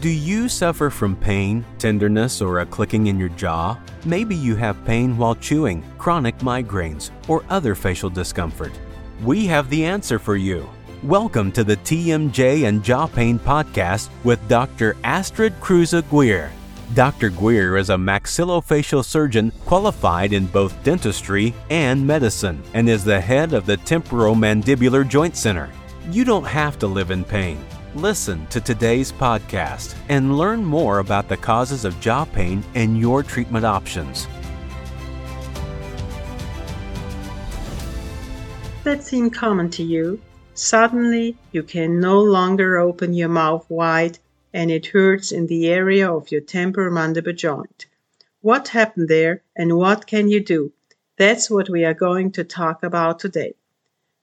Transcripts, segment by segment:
Do you suffer from pain, tenderness, or a clicking in your jaw? Maybe you have pain while chewing, chronic migraines, or other facial discomfort. We have the answer for you. Welcome to the TMJ and Jaw Pain Podcast with Dr. Astrid Kruse Gujer. Dr. Gujer is a maxillofacial surgeon qualified in both dentistry and medicine and is the head of the Temporomandibular Joint Center. You don't have to live in pain. Listen to today's podcast and learn more about the causes of jaw pain and your treatment options. That seemed common to you. Suddenly, you can no longer open your mouth wide and it hurts in the area of your temporomandibular joint. What happened there and what can you do? That's what we are going to talk about today.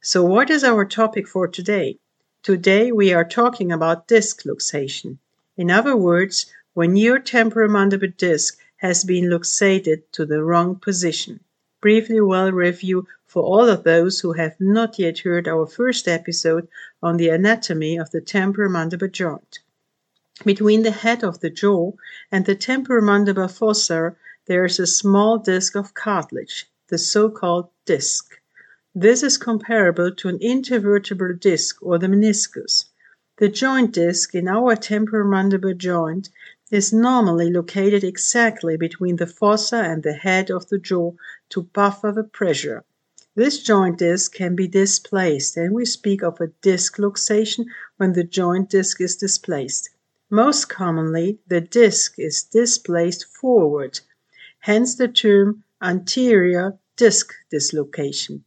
So, what is our topic for today? Today we are talking about disc luxation. In other words, when your temporomandibular disc has been luxated to the wrong position. Briefly well review for all of those who have not yet heard our first episode on the anatomy of the temporomandibular joint. Between the head of the jaw and the temporomandibular fossa there is a small disc of cartilage, the so-called disc. This is comparable to an intervertebral disc or the meniscus. The joint disc in our temporomandibular joint is normally located exactly between the fossa and the head of the jaw to buffer the pressure. This joint disc can be displaced and we speak of a disc luxation when the joint disc is displaced. Most commonly, the disc is displaced forward, hence the term anterior disc dislocation.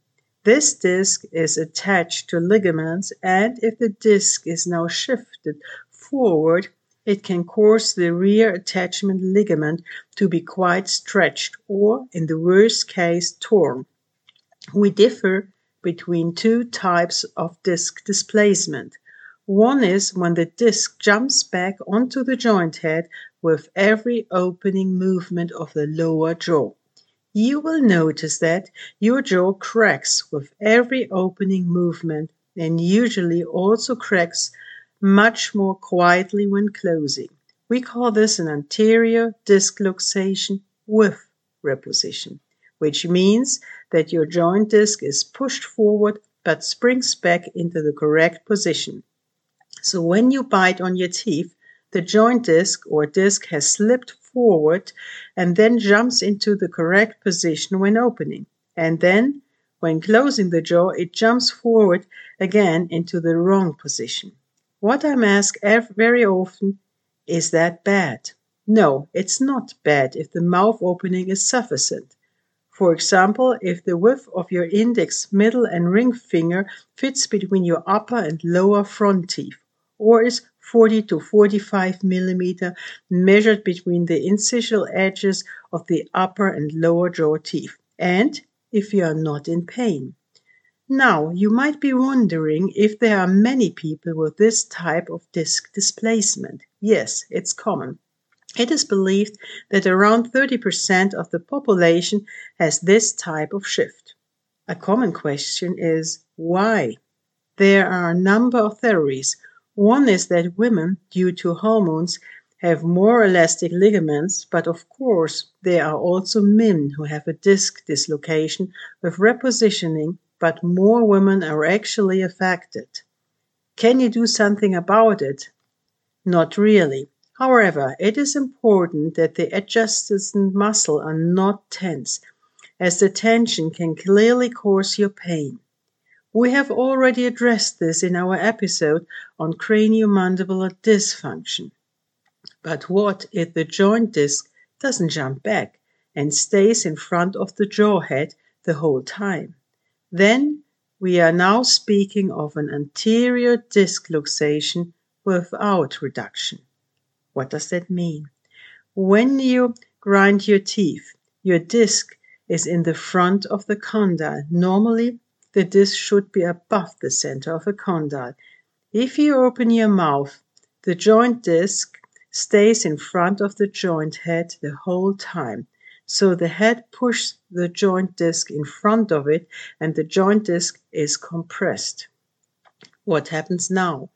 This disc is attached to ligaments and if the disc is now shifted forward it can cause the rear attachment ligament to be quite stretched or, in the worst case, torn. We differ between two types of disc displacement. One is when the disc jumps back onto the joint head with every opening movement of the lower jaw. You will notice that your jaw cracks with every opening movement and usually also cracks much more quietly when closing. We call this an anterior disc luxation with reposition, which means that your joint disc is pushed forward but springs back into the correct position. So when you bite on your teeth, the joint disc or disc has slipped forward and then jumps into the correct position when opening. And then, when closing the jaw, it jumps forward again into the wrong position. What I'm asked very often is that bad? No, it's not bad if the mouth opening is sufficient. For example, if the width of your index, middle, and ring finger fits between your upper and lower front teeth, or is 40 to 45 millimeter measured between the incisional edges of the upper and lower jaw teeth, and if you are not in pain. Now, you might be wondering if there are many people with this type of disc displacement. Yes, it's common. It is believed that around 30% of the population has this type of shift. A common question is why? There are a number of theories one is that women, due to hormones, have more elastic ligaments, but of course there are also men who have a disc dislocation with repositioning, but more women are actually affected. Can you do something about it? Not really. However, it is important that the adjacent muscle are not tense, as the tension can clearly cause your pain. We have already addressed this in our episode on craniomandibular dysfunction. But what if the joint disc doesn't jump back and stays in front of the jaw head the whole time? Then we are now speaking of an anterior disc luxation without reduction. What does that mean? When you grind your teeth, your disc is in the front of the condyle, normally the disc should be above the center of a condyle. If you open your mouth, the joint disc stays in front of the joint head the whole time. So the head pushes the joint disc in front of it and the joint disc is compressed. What happens now?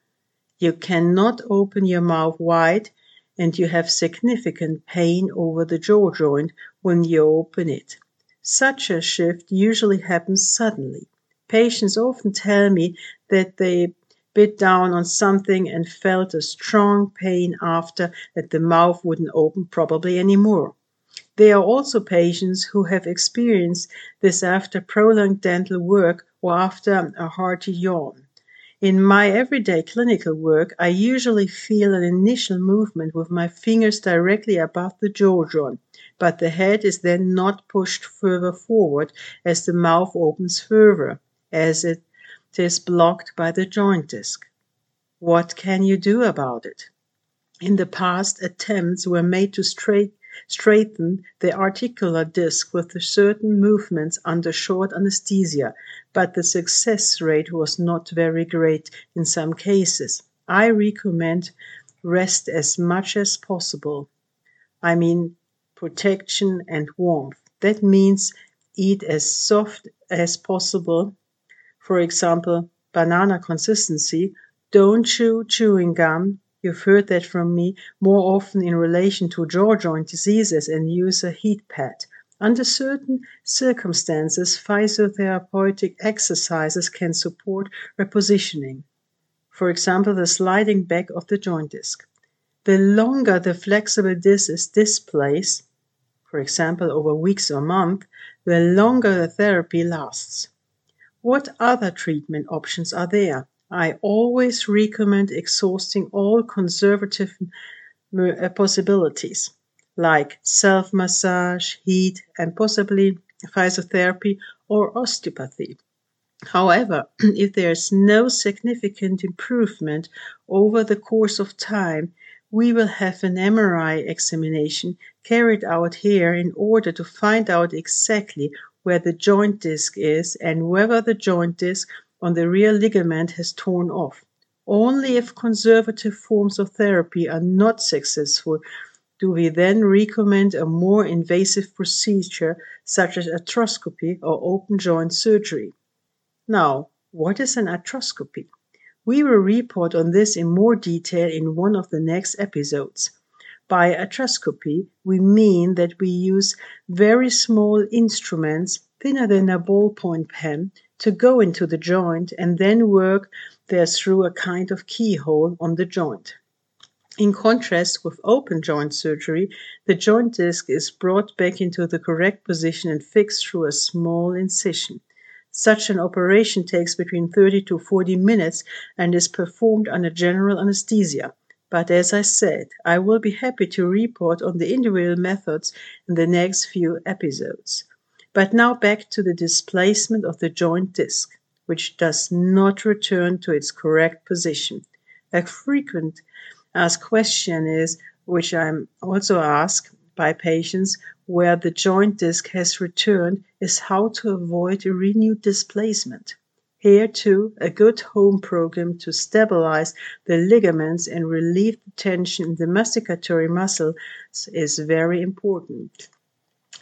You cannot open your mouth wide and you have significant pain over the jaw joint when you open it. Such a shift usually happens suddenly. Patients often tell me that they bit down on something and felt a strong pain after that the mouth wouldn't open probably anymore. There are also patients who have experienced this after prolonged dental work or after a hearty yawn. In my everyday clinical work, I usually feel an initial movement with my fingers directly above the jaw joint but the head is then not pushed further forward as the mouth opens further, as it is blocked by the joint disc. What can you do about it? In the past, attempts were made to straight, straighten the articular disc with certain movements under short anesthesia, but the success rate was not very great in some cases. I recommend rest as much as possible. I mean, protection, and warmth. That means eat as soft as possible. For example, banana consistency. Don't chew chewing gum. You've heard that from me more often in relation to jaw joint diseases and use a heat pad. Under certain circumstances, physiotherapeutic exercises can support repositioning. For example, the sliding back of the joint disc. The longer the flexible disc is displaced, for example over weeks or months, the longer the therapy lasts. What other treatment options are there? I always recommend exhausting all conservative uh, possibilities like self massage, heat, and possibly physiotherapy or osteopathy. However, if there is no significant improvement over the course of time, we will have an MRI examination carried out here in order to find out exactly where the joint disc is and whether the joint disc on the rear ligament has torn off. Only if conservative forms of therapy are not successful do we then recommend a more invasive procedure such as arthroscopy or open joint surgery. Now, what is an arthroscopy? We will report on this in more detail in one of the next episodes. By arthroscopy, we mean that we use very small instruments, thinner than a ballpoint pen, to go into the joint and then work there through a kind of keyhole on the joint. In contrast with open joint surgery, the joint disc is brought back into the correct position and fixed through a small incision. Such an operation takes between 30 to 40 minutes and is performed under general anesthesia. But as I said, I will be happy to report on the individual methods in the next few episodes. But now back to the displacement of the joint disc, which does not return to its correct position. A frequent asked question is, which I'm also asked by patients, where the joint disc has returned is how to avoid a renewed displacement. Here, too, a good home program to stabilize the ligaments and relieve the tension in the masticatory muscles is very important.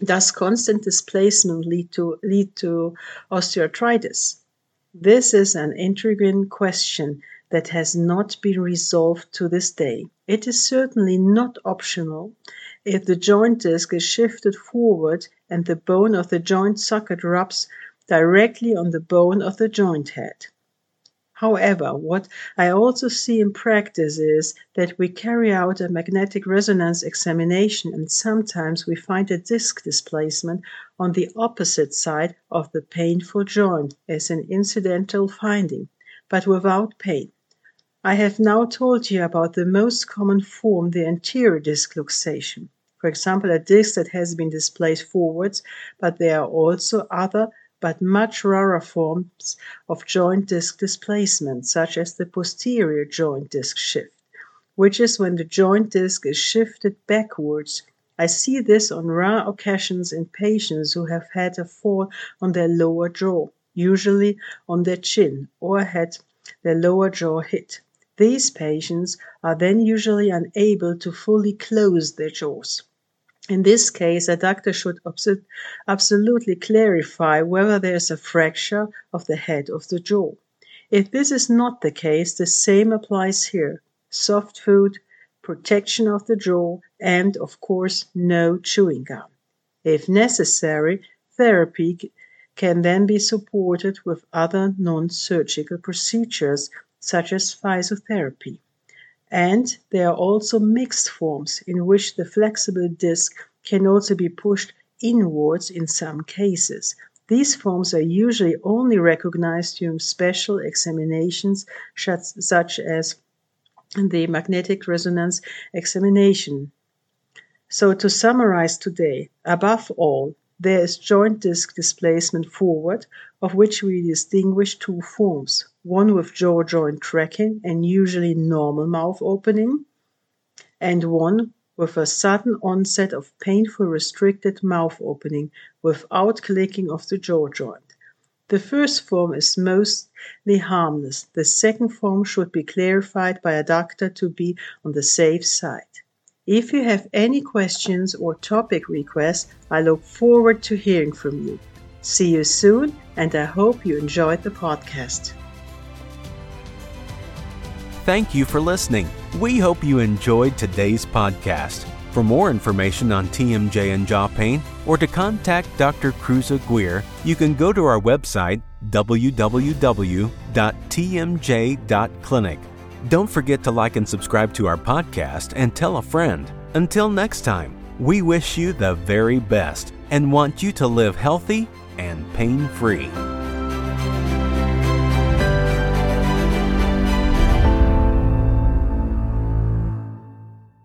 Does constant displacement lead to, lead to osteoarthritis? This is an intriguing question that has not been resolved to this day. It is certainly not optional if the joint disc is shifted forward and the bone of the joint socket rubs directly on the bone of the joint head. However, what I also see in practice is that we carry out a magnetic resonance examination and sometimes we find a disc displacement on the opposite side of the painful joint as an incidental finding, but without pain. I have now told you about the most common form, the anterior disc luxation. For example, a disc that has been displaced forwards, but there are also other but much rarer forms of joint disc displacement, such as the posterior joint disc shift, which is when the joint disc is shifted backwards. I see this on rare occasions in patients who have had a fall on their lower jaw, usually on their chin, or had their lower jaw hit. These patients are then usually unable to fully close their jaws. In this case, a doctor should absolutely clarify whether there is a fracture of the head of the jaw. If this is not the case, the same applies here. Soft food, protection of the jaw, and, of course, no chewing gum. If necessary, therapy can then be supported with other non surgical procedures such as physiotherapy. And there are also mixed forms in which the flexible disc can also be pushed inwards in some cases. These forms are usually only recognized during special examinations, such as the magnetic resonance examination. So, to summarize today, above all, there is joint disc displacement forward, of which we distinguish two forms one with jaw joint tracking and usually normal mouth opening, and one with a sudden onset of painful restricted mouth opening without clicking of the jaw joint. The first form is mostly harmless. The second form should be clarified by a doctor to be on the safe side. If you have any questions or topic requests, I look forward to hearing from you. See you soon, and I hope you enjoyed the podcast. Thank you for listening. We hope you enjoyed today's podcast. For more information on TMJ and jaw pain or to contact Dr. Kruse Gujer, you can go to our website www.tmj.clinic. Don't forget to like and subscribe to our podcast and tell a friend. Until next time, we wish you the very best and want you to live healthy and pain free.